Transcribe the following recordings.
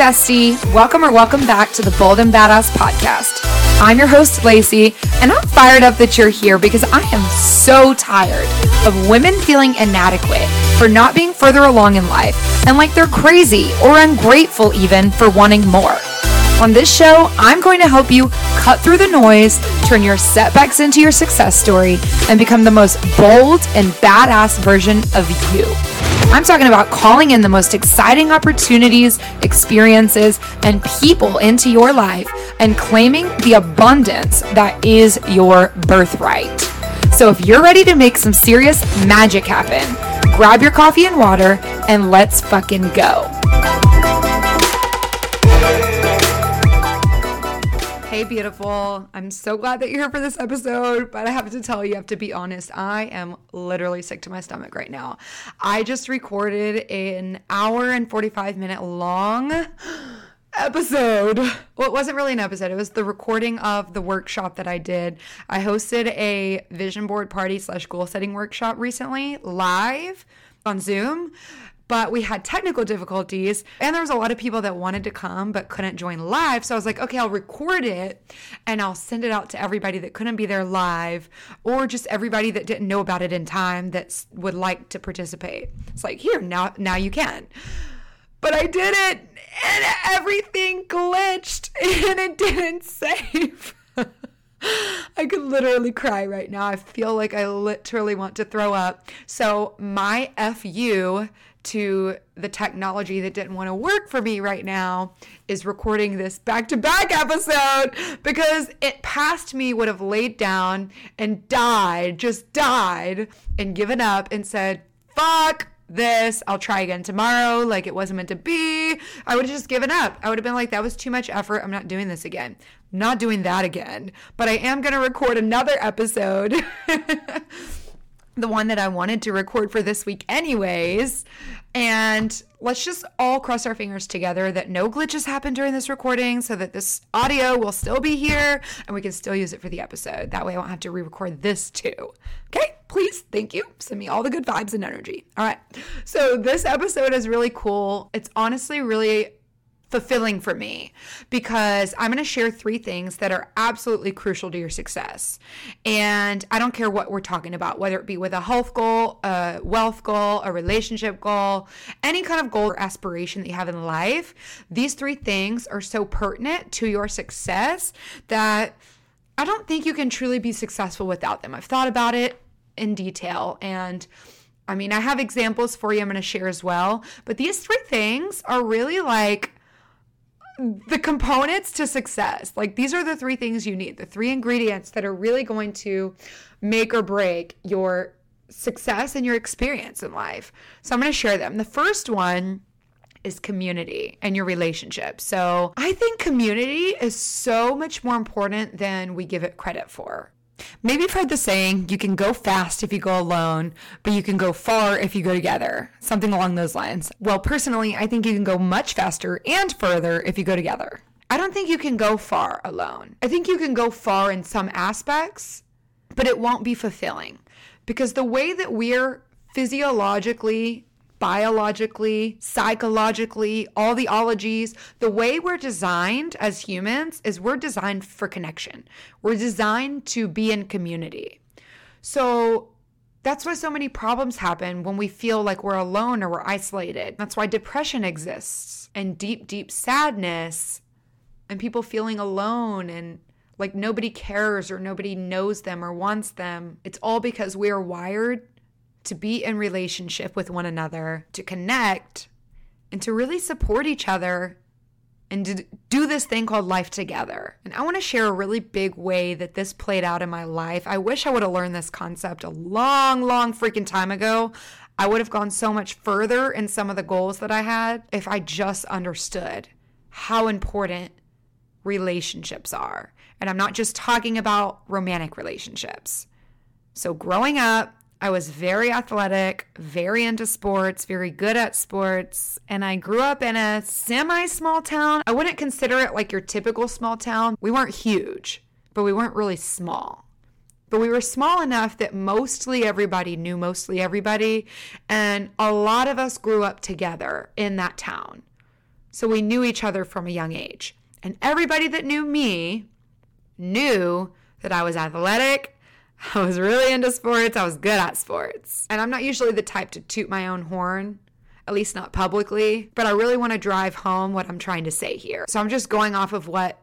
bestie. Welcome or welcome back to the Bold and Badass podcast. I'm your host, Lacy, and I'm fired up that you're here because I am so tired of women feeling inadequate for not being further along in life and like they're crazy or ungrateful even for wanting more. On this show, I'm going to help you cut through the noise, turn your setbacks into your success story, and become the most bold and badass version of you. I'm talking about calling in the most exciting opportunities, experiences, and people into your life and claiming the abundance that is your birthright. So if you're ready to make some serious magic happen, grab your coffee and water and let's fucking go. Hey, beautiful. I'm so glad that you're here for this episode, but I have to tell you, I have to be honest, I am literally sick to my stomach right now. I just recorded an hour and 45 minute long episode. Well, it wasn't really an episode. It was the recording of the workshop that I did. I hosted a vision board party slash goal setting workshop recently live on Zoom but we had technical difficulties and there was a lot of people that wanted to come but couldn't join live. So i was like okay i'll record it and i'll send it out to everybody that couldn't be there live or just everybody that didn't know about it in time that would like to participate. It's like here now now you can. But i did it and everything glitched and it didn't save I could literally cry right now. I feel like I literally want to throw up. So, my FU to the technology that didn't want to work for me right now is recording this back to back episode because it past me would have laid down and died, just died and given up and said, fuck this. I'll try again tomorrow. Like it wasn't meant to be. I would have just given up. I would have been like, that was too much effort. I'm not doing this again. I'm not doing that again. But I am going to record another episode. the one that I wanted to record for this week, anyways. And let's just all cross our fingers together that no glitches happen during this recording so that this audio will still be here and we can still use it for the episode. That way I won't have to re record this too. Okay, please, thank you. Send me all the good vibes and energy. All right, so this episode is really cool. It's honestly really fulfilling for me because I'm going to share three things that are absolutely crucial to your success. And I don't care what we're talking about, whether it be with a health goal, a wealth goal, a relationship goal, any kind of goal or aspiration that you have in life. These three things are so pertinent to your success that I don't think you can truly be successful without them. I've thought about it in detail and I mean, I have examples for you I'm going to share as well, but these three things are really like the components to success. Like these are the three things you need, the three ingredients that are really going to make or break your success and your experience in life. So I'm going to share them. The first one is community and your relationship. So I think community is so much more important than we give it credit for. Maybe you've heard the saying, you can go fast if you go alone, but you can go far if you go together. Something along those lines. Well, personally, I think you can go much faster and further if you go together. I don't think you can go far alone. I think you can go far in some aspects, but it won't be fulfilling because the way that we're physiologically biologically, psychologically, all the ologies, the way we're designed as humans is we're designed for connection. We're designed to be in community. So that's why so many problems happen when we feel like we're alone or we're isolated. That's why depression exists and deep, deep sadness and people feeling alone and like nobody cares or nobody knows them or wants them. It's all because we are wired to be in relationship with one another, to connect, and to really support each other and to do this thing called life together. And I want to share a really big way that this played out in my life. I wish I would have learned this concept a long, long freaking time ago. I would have gone so much further in some of the goals that I had if I just understood how important relationships are. And I'm not just talking about romantic relationships. So, growing up, I was very athletic, very into sports, very good at sports, and I grew up in a semi small town. I wouldn't consider it like your typical small town. We weren't huge, but we weren't really small. But we were small enough that mostly everybody knew mostly everybody, and a lot of us grew up together in that town. So we knew each other from a young age. And everybody that knew me knew that I was athletic. I was really into sports. I was good at sports. And I'm not usually the type to toot my own horn, at least not publicly, but I really want to drive home what I'm trying to say here. So I'm just going off of what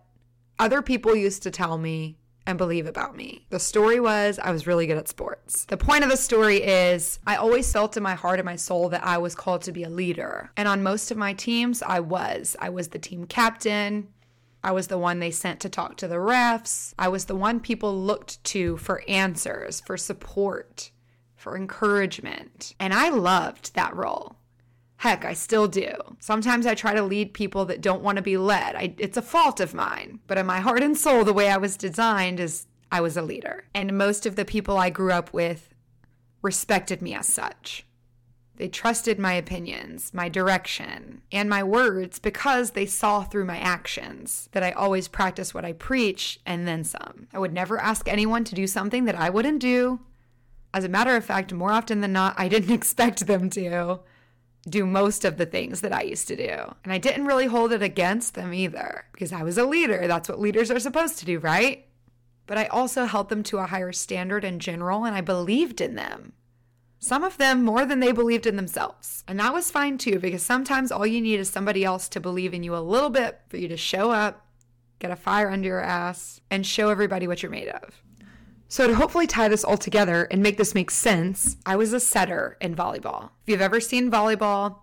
other people used to tell me and believe about me. The story was I was really good at sports. The point of the story is I always felt in my heart and my soul that I was called to be a leader. And on most of my teams, I was. I was the team captain. I was the one they sent to talk to the refs. I was the one people looked to for answers, for support, for encouragement. And I loved that role. Heck, I still do. Sometimes I try to lead people that don't want to be led. I, it's a fault of mine. But in my heart and soul, the way I was designed is I was a leader. And most of the people I grew up with respected me as such. They trusted my opinions, my direction, and my words because they saw through my actions that I always practice what I preach and then some. I would never ask anyone to do something that I wouldn't do. As a matter of fact, more often than not, I didn't expect them to do most of the things that I used to do. And I didn't really hold it against them either because I was a leader. That's what leaders are supposed to do, right? But I also held them to a higher standard in general and I believed in them. Some of them more than they believed in themselves. And that was fine too because sometimes all you need is somebody else to believe in you a little bit for you to show up, get a fire under your ass, and show everybody what you're made of. So, to hopefully tie this all together and make this make sense, I was a setter in volleyball. If you've ever seen volleyball,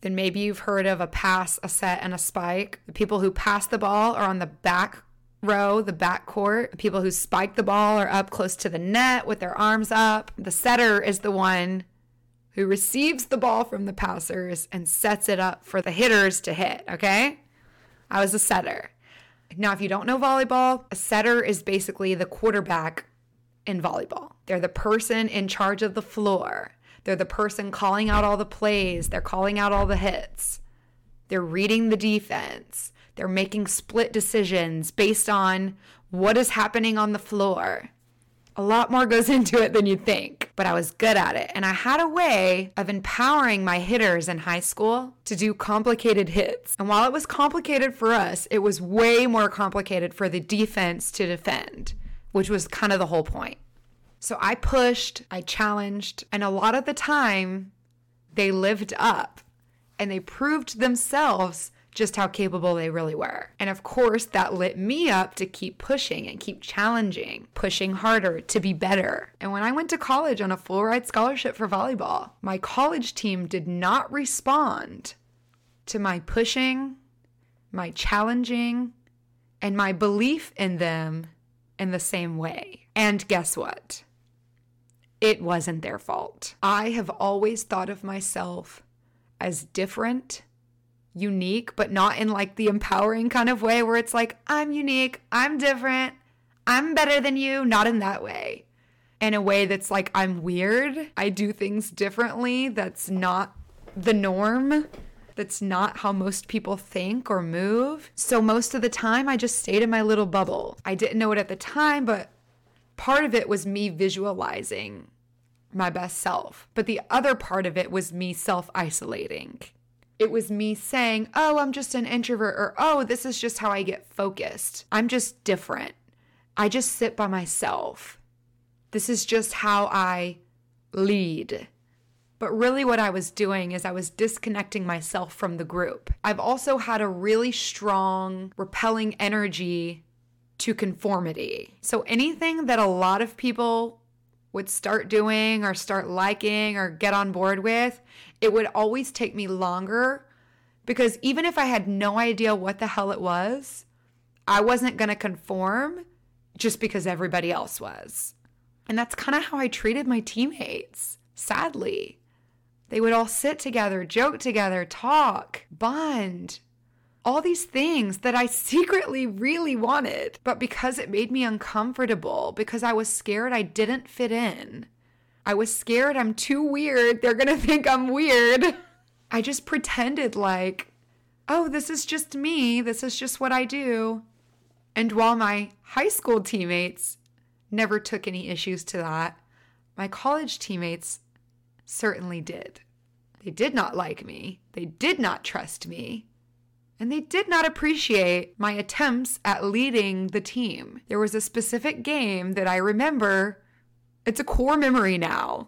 then maybe you've heard of a pass, a set, and a spike. The people who pass the ball are on the back row, the back court. People who spike the ball are up close to the net with their arms up. The setter is the one who receives the ball from the passers and sets it up for the hitters to hit, okay? I was a setter. Now, if you don't know volleyball, a setter is basically the quarterback in volleyball. They're the person in charge of the floor. They're the person calling out all the plays. They're calling out all the hits. They're reading the defense. They're making split decisions based on what is happening on the floor. A lot more goes into it than you think, but I was good at it. And I had a way of empowering my hitters in high school to do complicated hits. And while it was complicated for us, it was way more complicated for the defense to defend which was kind of the whole point. So I pushed, I challenged, and a lot of the time they lived up and they proved themselves just how capable they really were. And of course, that lit me up to keep pushing and keep challenging, pushing harder to be better. And when I went to college on a full ride scholarship for volleyball, my college team did not respond to my pushing, my challenging, and my belief in them in the same way. And guess what? It wasn't their fault. I have always thought of myself as different, unique, but not in like the empowering kind of way where it's like, I'm unique, I'm different, I'm better than you, not in that way. In a way that's like, I'm weird, I do things differently, that's not the norm that's not how most people think or move. So most of the time, I just stayed in my little bubble. I didn't know it at the time, but part of it was me visualizing my best self. But the other part of it was me self isolating. It was me saying, oh, I'm just an introvert, or oh, this is just how I get focused. I'm just different. I just sit by myself. This is just how I lead. But really, what I was doing is I was disconnecting myself from the group. I've also had a really strong, repelling energy to conformity. So anything that a lot of people would start doing or start liking or get on board with, it would always take me longer because even if I had no idea what the hell it was, I wasn't going to conform just because everybody else was. And that's kind of how I treated my teammates, sadly. They would all sit together, joke together, talk, bond. All these things that I secretly really wanted. But because it made me uncomfortable, because I was scared I didn't fit in, I was scared I'm too weird, they're gonna think I'm weird. I just pretended like, oh, this is just me, this is just what I do. And while my high school teammates never took any issues to that, my college teammates certainly did. They did not like me. They did not trust me. And they did not appreciate my attempts at leading the team. There was a specific game that I remember, it's a core memory now,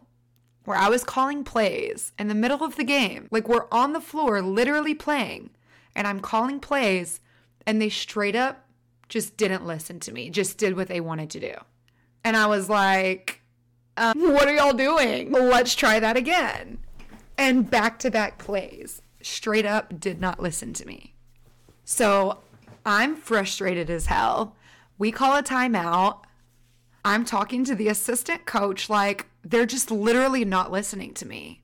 where I was calling plays in the middle of the game. Like we're on the floor literally playing, and I'm calling plays, and they straight up just didn't listen to me, just did what they wanted to do. And I was like, um, What are y'all doing? Let's try that again. And back to back plays straight up did not listen to me. So I'm frustrated as hell. We call a timeout. I'm talking to the assistant coach like they're just literally not listening to me.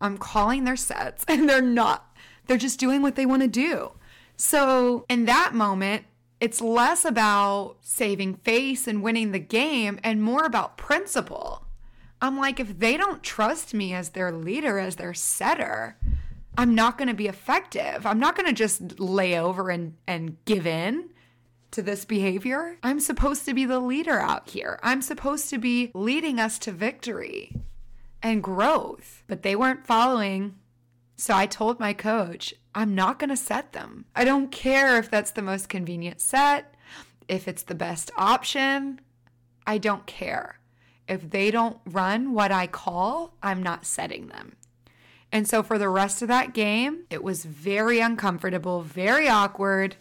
I'm calling their sets and they're not. They're just doing what they want to do. So in that moment, it's less about saving face and winning the game and more about principle. I'm like, if they don't trust me as their leader, as their setter, I'm not going to be effective. I'm not going to just lay over and, and give in to this behavior. I'm supposed to be the leader out here. I'm supposed to be leading us to victory and growth. But they weren't following. So I told my coach, I'm not going to set them. I don't care if that's the most convenient set, if it's the best option. I don't care. If they don't run what I call, I'm not setting them. And so for the rest of that game, it was very uncomfortable, very awkward,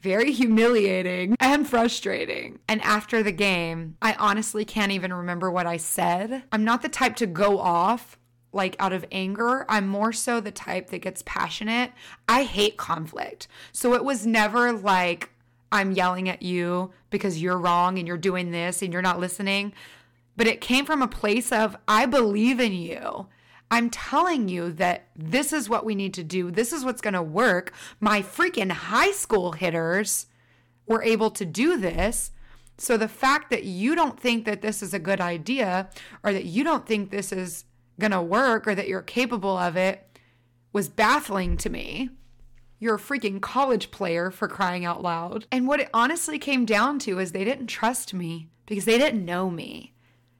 very humiliating, and frustrating. And after the game, I honestly can't even remember what I said. I'm not the type to go off like out of anger. I'm more so the type that gets passionate. I hate conflict. So it was never like, I'm yelling at you because you're wrong and you're doing this and you're not listening. But it came from a place of, I believe in you. I'm telling you that this is what we need to do. This is what's going to work. My freaking high school hitters were able to do this. So the fact that you don't think that this is a good idea or that you don't think this is going to work or that you're capable of it was baffling to me. You're a freaking college player for crying out loud. And what it honestly came down to is they didn't trust me because they didn't know me.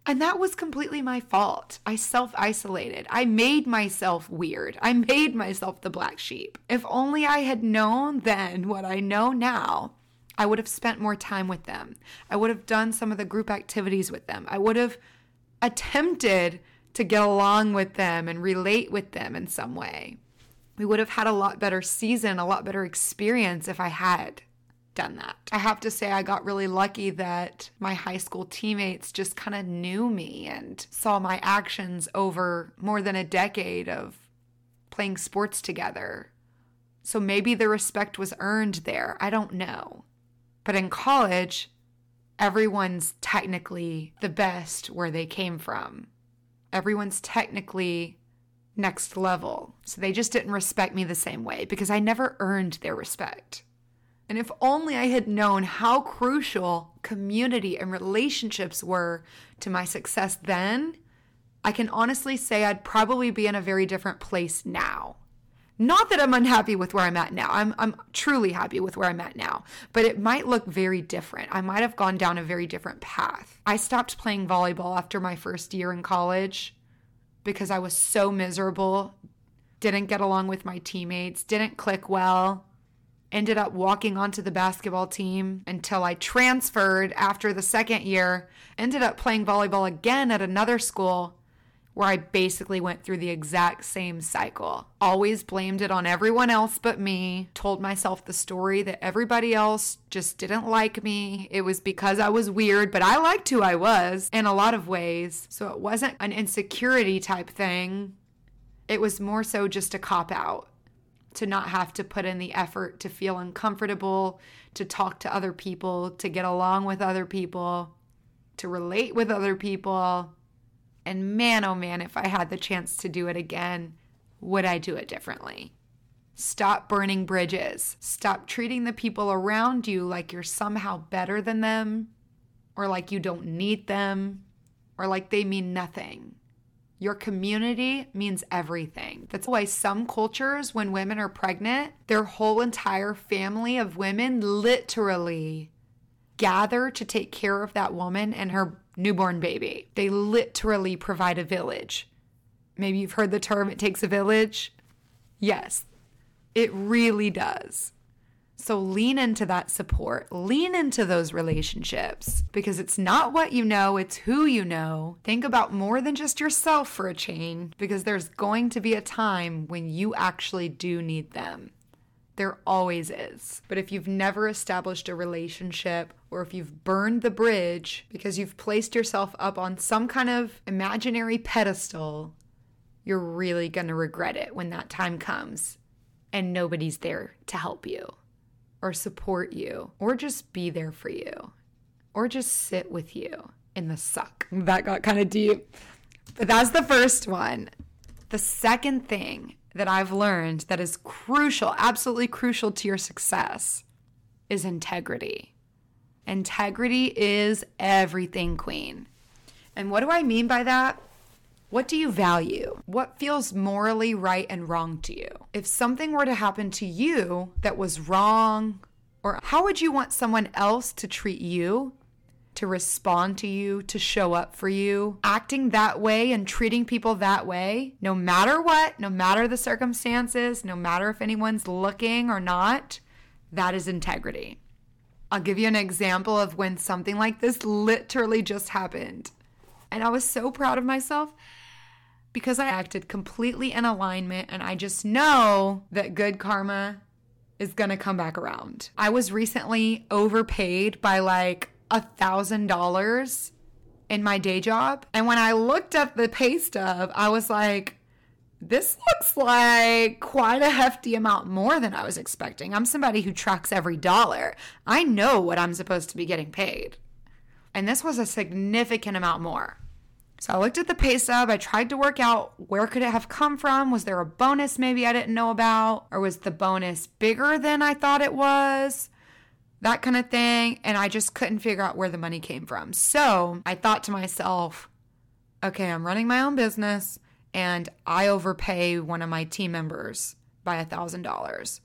And that was completely my fault. I self isolated. I made myself weird. I made myself the black sheep. If only I had known then what I know now, I would have spent more time with them. I would have done some of the group activities with them. I would have attempted to get along with them and relate with them in some way. We would have had a lot better season, a lot better experience if I had done that. I have to say, I got really lucky that my high school teammates just kind of knew me and saw my actions over more than a decade of playing sports together. So maybe the respect was earned there. I don't know. But in college, everyone's technically the best where they came from. Everyone's technically next level. So they just didn't respect me the same way because I never earned their respect. And if only I had known how crucial community and relationships were to my success then, I can honestly say I'd probably be in a very different place now. Not that I'm unhappy with where I'm at now. I'm, I'm truly happy with where I'm at now, but it might look very different. I might have gone down a very different path. I stopped playing volleyball after my first year in college because I was so miserable, didn't get along with my teammates, didn't click well ended up walking onto the basketball team until I transferred after the second year, ended up playing volleyball again at another school where I basically went through the exact same cycle. Always blamed it on everyone else but me, told myself the story that everybody else just didn't like me. It was because I was weird, but I liked who I was in a lot of ways. So it wasn't an insecurity type thing, it was more so just a cop out to not have to put in the effort to feel uncomfortable, to talk to other people, to get along with other people, to relate with other people. And man, oh man, if I had the chance to do it again, would I do it differently? Stop burning bridges. Stop treating the people around you like you're somehow better than them, or like you don't need them, or like they mean nothing. Your community means everything. That's why some cultures, when women are pregnant, their whole entire family of women literally gather to take care of that woman and her newborn baby. They literally provide a village. Maybe you've heard the term, it takes a village. Yes, it really does. So lean into that support, lean into those relationships because it's not what you know, it's who you know. Think about more than just yourself for a change because there's going to be a time when you actually do need them. There always is. But if you've never established a relationship or if you've burned the bridge because you've placed yourself up on some kind of imaginary pedestal, you're really going to regret it when that time comes and nobody's there to help you or support you or just be there for you or just sit with you in the suck. That got kind of deep. But that's the first one. The second thing that I've learned that is crucial, absolutely crucial to your success is integrity. Integrity is everything, queen. And what do I mean by that? What do you value? What feels morally right and wrong to you? If something were to happen to you that was wrong, or how would you want someone else to treat you, to respond to you, to show up for you? Acting that way and treating people that way, no matter what, no matter the circumstances, no matter if anyone's looking or not, that is integrity. I'll give you an example of when something like this literally just happened. And I was so proud of myself because I acted completely in alignment and I just know that good karma is gonna come back around. I was recently overpaid by like a thousand dollars in my day job. And when I looked at the pay stub, I was like, this looks like quite a hefty amount more than I was expecting. I'm somebody who tracks every dollar. I know what I'm supposed to be getting paid. And this was a significant amount more. So I looked at the pay stub. I tried to work out where could it have come from? Was there a bonus maybe I didn't know about? Or was the bonus bigger than I thought it was? That kind of thing. And I just couldn't figure out where the money came from. So I thought to myself, okay, I'm running my own business and I overpay one of my team members by a thousand dollars.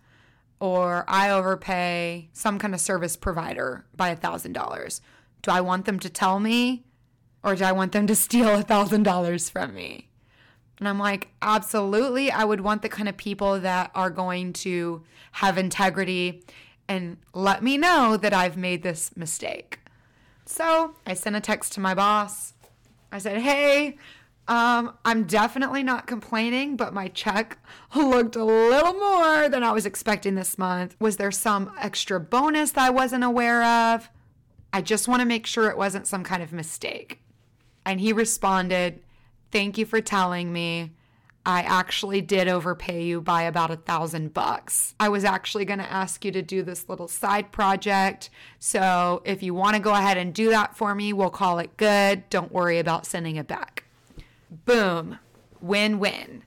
Or I overpay some kind of service provider by a thousand dollars. Do I want them to tell me? Or do I want them to steal a thousand dollars from me? And I'm like, absolutely. I would want the kind of people that are going to have integrity and let me know that I've made this mistake. So I sent a text to my boss. I said, hey, um, I'm definitely not complaining, but my check looked a little more than I was expecting this month. Was there some extra bonus that I wasn't aware of? I just want to make sure it wasn't some kind of mistake. And he responded, Thank you for telling me. I actually did overpay you by about a thousand bucks. I was actually going to ask you to do this little side project. So if you want to go ahead and do that for me, we'll call it good. Don't worry about sending it back. Boom. Win win.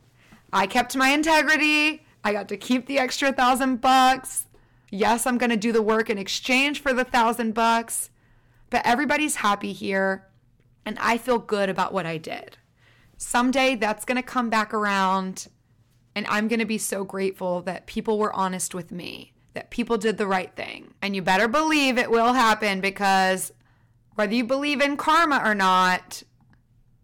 I kept my integrity. I got to keep the extra thousand bucks. Yes, I'm going to do the work in exchange for the thousand bucks, but everybody's happy here and I feel good about what I did. Someday that's going to come back around, and I'm going to be so grateful that people were honest with me, that people did the right thing. And you better believe it will happen because whether you believe in karma or not,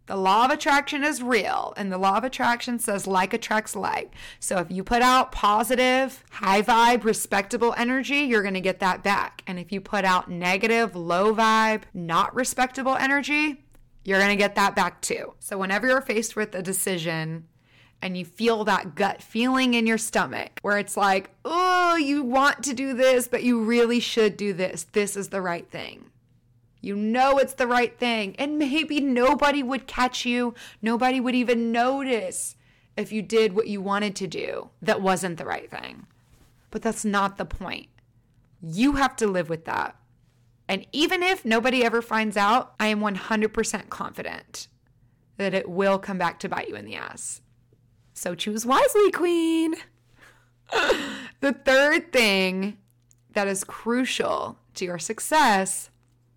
the law of attraction is real, and the law of attraction says like attracts like. So if you put out positive, high vibe, respectable energy, you're going to get that back. And if you put out negative, low vibe, not respectable energy, you're going to get that back too. So, whenever you're faced with a decision and you feel that gut feeling in your stomach where it's like, oh, you want to do this, but you really should do this, this is the right thing. You know it's the right thing. And maybe nobody would catch you, nobody would even notice if you did what you wanted to do that wasn't the right thing. But that's not the point. You have to live with that. And even if nobody ever finds out, I am 100% confident that it will come back to bite you in the ass. So choose wisely, queen. the third thing that is crucial to your success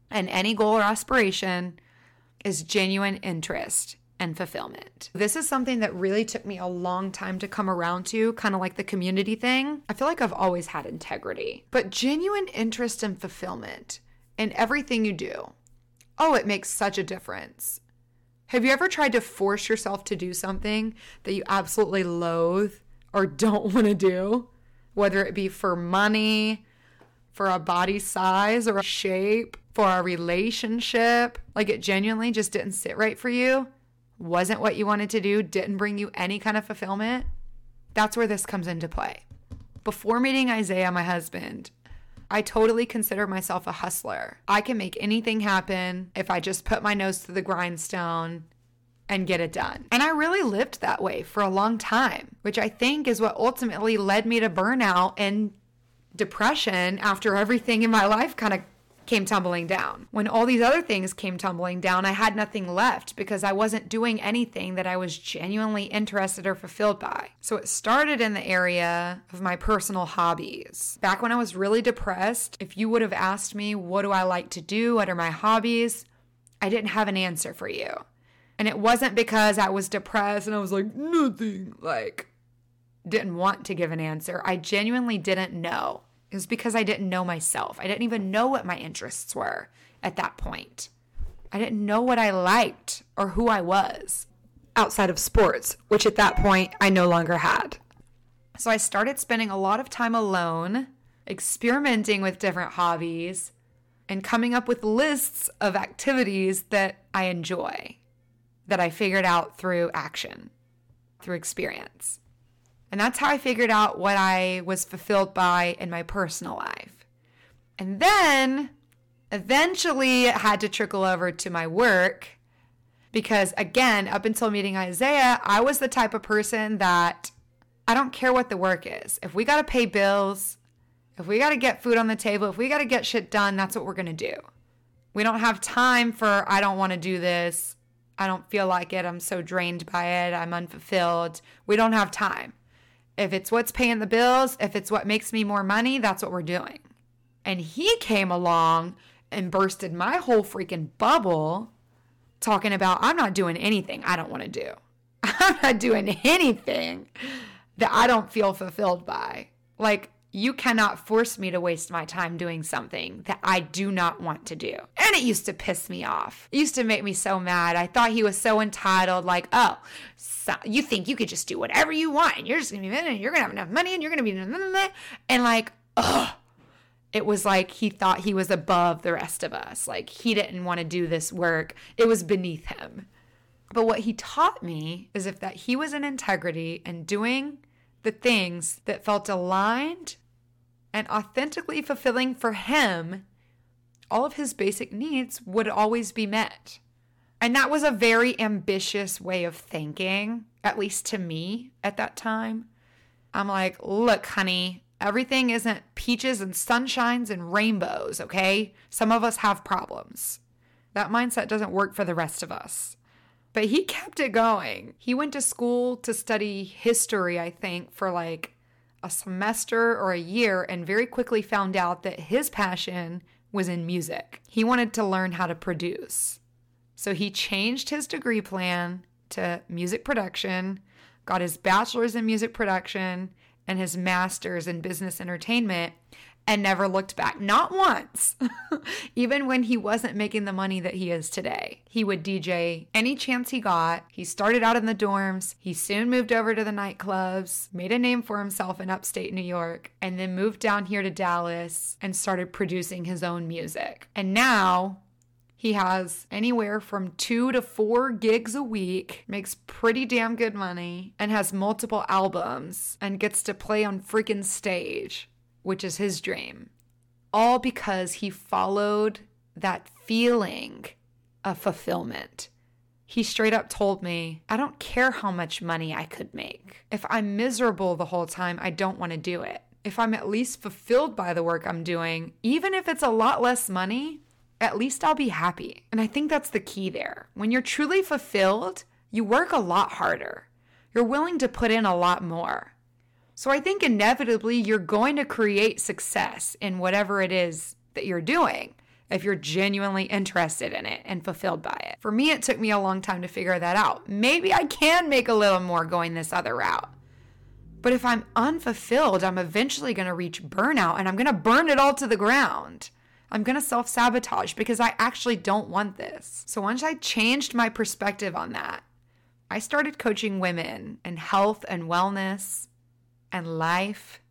and any goal or aspiration is genuine interest and fulfillment. This is something that really took me a long time to come around to, kind of like the community thing. I feel like I've always had integrity, but genuine interest and fulfillment in everything you do. Oh, it makes such a difference. Have you ever tried to force yourself to do something that you absolutely loathe or don't want to do? Whether it be for money for a body size or a shape, for a relationship, like it genuinely just didn't sit right for you, wasn't what you wanted to do, didn't bring you any kind of fulfillment, that's where this comes into play. Before meeting Isaiah, my husband, I totally consider myself a hustler. I can make anything happen if I just put my nose to the grindstone and get it done. And I really lived that way for a long time, which I think is what ultimately led me to burnout and depression after everything in my life kind of came tumbling down. When all these other things came tumbling down, I had nothing left because I wasn't doing anything that I was genuinely interested or fulfilled by. So it started in the area of my personal hobbies. Back when I was really depressed, if you would have asked me, what do I like to do? What are my hobbies? I didn't have an answer for you. And it wasn't because I was depressed and I was like, nothing, like, didn't want to give an answer. I genuinely didn't know. It was because I didn't know myself. I didn't even know what my interests were at that point. I didn't know what I liked or who I was outside of sports, which at that point I no longer had. So I started spending a lot of time alone, experimenting with different hobbies, and coming up with lists of activities that I enjoy that I figured out through action, through experience. And that's how I figured out what I was fulfilled by in my personal life. And then eventually it had to trickle over to my work because, again, up until meeting Isaiah, I was the type of person that I don't care what the work is. If we got to pay bills, if we got to get food on the table, if we got to get shit done, that's what we're going to do. We don't have time for, I don't want to do this. I don't feel like it. I'm so drained by it. I'm unfulfilled. We don't have time. If it's what's paying the bills, if it's what makes me more money, that's what we're doing. And he came along and bursted my whole freaking bubble talking about I'm not doing anything I don't want to do. I'm not doing anything that I don't feel fulfilled by. Like, you cannot force me to waste my time doing something that I do not want to do. And it used to piss me off. It used to make me so mad. I thought he was so entitled, like, oh, so you think you could just do whatever you want and you're just gonna be, in, and you're gonna have enough money and you're gonna be, and like, ugh. It was like he thought he was above the rest of us. Like he didn't want to do this work, it was beneath him. But what he taught me is if that he was in integrity and doing the things that felt aligned and authentically fulfilling for him, all of his basic needs would always be met. And that was a very ambitious way of thinking, at least to me at that time. I'm like, look, honey, everything isn't peaches and sunshines and rainbows, okay? Some of us have problems. That mindset doesn't work for the rest of us. But he kept it going. He went to school to study history, I think, for like a semester or a year and very quickly found out that his passion was in music. He wanted to learn how to produce. So he changed his degree plan to music production, got his bachelor's in music production, and his master's in business entertainment, and never looked back. Not once. Even when he wasn't making the money that he is today. He would DJ any chance he got. He started out in the dorms. He soon moved over to the nightclubs, made a name for himself in upstate New York, and then moved down here to Dallas and started producing his own music. And now he has anywhere from two to four gigs a week, makes pretty damn good money, and has multiple albums and gets to play on freaking stage which is his dream, all because he followed that feeling of fulfillment. He straight up told me, I don't care how much money I could make. If I'm miserable the whole time, I don't want to do it. If I'm at least fulfilled by the work I'm doing, even if it's a lot less money, at least I'll be happy. And I think that's the key there. When you're truly fulfilled, you work a lot harder. You're willing to put in a lot more. So I think inevitably you're going to create success in whatever it is that you're doing if you're genuinely interested in it and fulfilled by it. For me, it took me a long time to figure that out. Maybe I can make a little more going this other route. But if I'm unfulfilled, I'm eventually going to reach burnout and I'm going to burn it all to the ground. I'm going to self sabotage because I actually don't want this. So once I changed my perspective on that, I started coaching women in health and wellness and life.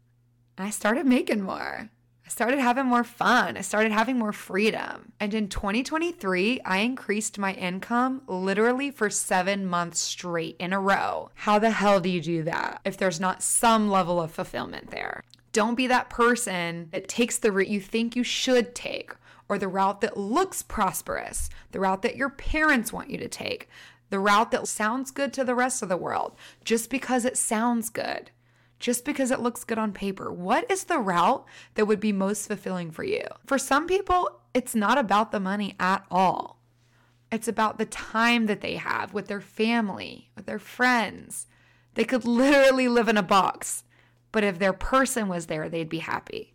And I started making more. I started having more fun. I started having more freedom. And in 2023, I increased my income literally for seven months straight in a row. How the hell do you do that if there's not some level of fulfillment there? Don't be that person that takes the route you think you should take or the route that looks prosperous, the route that your parents want you to take, the route that sounds good to the rest of the world just because it sounds good just because it looks good on paper. What is the route that would be most fulfilling for you? For some people, it's not about the money at all. It's about the time that they have with their family, with their friends. They could literally live in a box, but if their person was there, they'd be happy.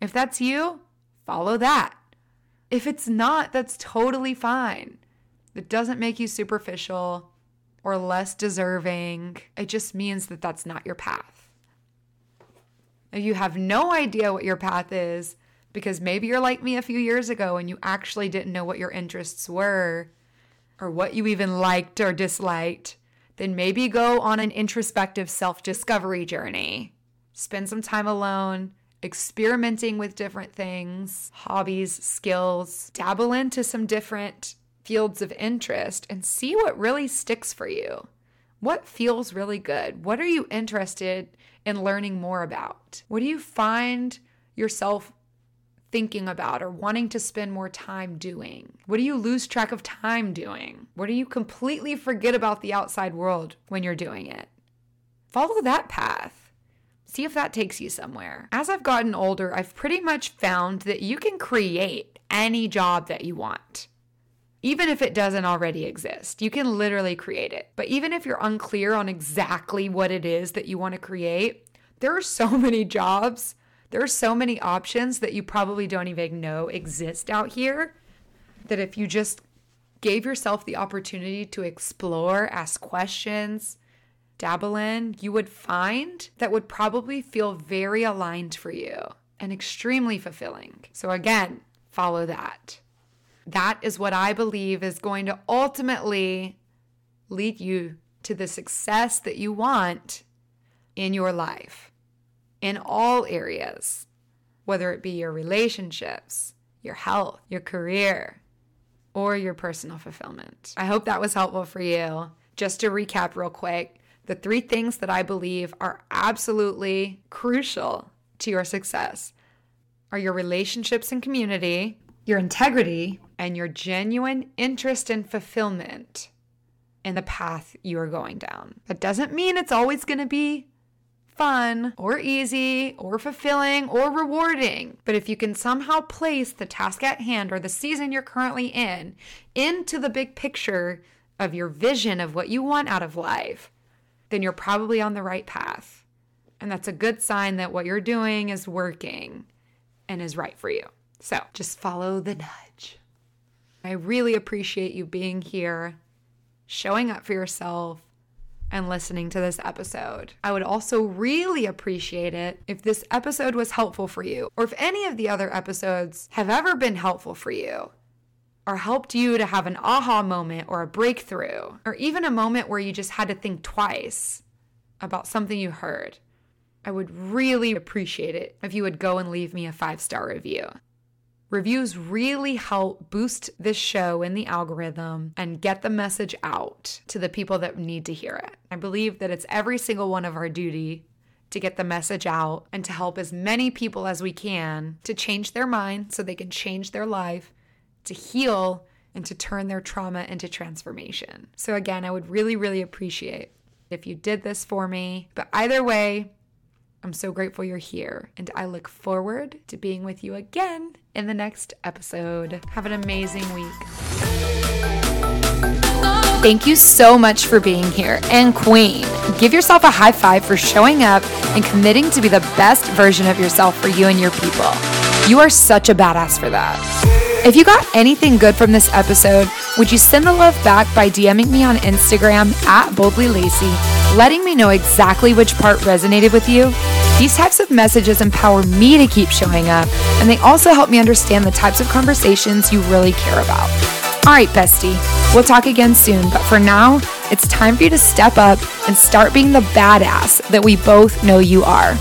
If that's you, follow that. If it's not, that's totally fine. It doesn't make you superficial or less deserving. It just means that that's not your path. If you have no idea what your path is, because maybe you're like me a few years ago and you actually didn't know what your interests were or what you even liked or disliked, then maybe go on an introspective self discovery journey. Spend some time alone, experimenting with different things, hobbies, skills, dabble into some different fields of interest and see what really sticks for you. What feels really good? What are you interested in learning more about? What do you find yourself thinking about or wanting to spend more time doing? What do you lose track of time doing? What do you completely forget about the outside world when you're doing it? Follow that path. See if that takes you somewhere. As I've gotten older, I've pretty much found that you can create any job that you want even if it doesn't already exist. You can literally create it. But even if you're unclear on exactly what it is that you want to create, there are so many jobs, there are so many options that you probably don't even know exist out here that if you just gave yourself the opportunity to explore, ask questions, dabble in, you would find that would probably feel very aligned for you and extremely fulfilling. So, again, follow that. That is what I believe is going to ultimately lead you to the success that you want in your life, in all areas, whether it be your relationships, your health, your career, or your personal fulfillment. I hope that was helpful for you. Just to recap, real quick, the three things that I believe are absolutely crucial to your success are your relationships and community, your integrity, and your genuine interest and fulfillment in the path you are going down. That doesn't mean it's always going to be fun or easy or fulfilling or rewarding. But if you can somehow place the task at hand or the season you're currently in into the big picture of your vision of what you want out of life, then you're probably on the right path. And that's a good sign that what you're doing is working and is right for you. So just follow the nudge. I really appreciate you being here, showing up for yourself, and listening to this episode. I would also really appreciate it if this episode was helpful for you, or if any of the other episodes have ever been helpful for you, or helped you to have an aha moment or a breakthrough, or even a moment where you just had to think twice about something you heard. I would really appreciate it if you would go and leave me a five star review. Reviews really help boost this show in the algorithm and get the message out to the people that need to hear it. I believe that it's every single one of our duty to get the message out and to help as many people as we can to change their mind so they can change their life, to heal, and to turn their trauma into transformation. So, again, I would really, really appreciate if you did this for me. But either way, I'm so grateful you're here, and I look forward to being with you again in the next episode. Have an amazing week. Thank you so much for being here. And, Queen, give yourself a high five for showing up and committing to be the best version of yourself for you and your people. You are such a badass for that. If you got anything good from this episode, would you send the love back by DMing me on Instagram at Boldly Lacy, letting me know exactly which part resonated with you? These types of messages empower me to keep showing up, and they also help me understand the types of conversations you really care about. All right, bestie, we'll talk again soon, but for now, it's time for you to step up and start being the badass that we both know you are.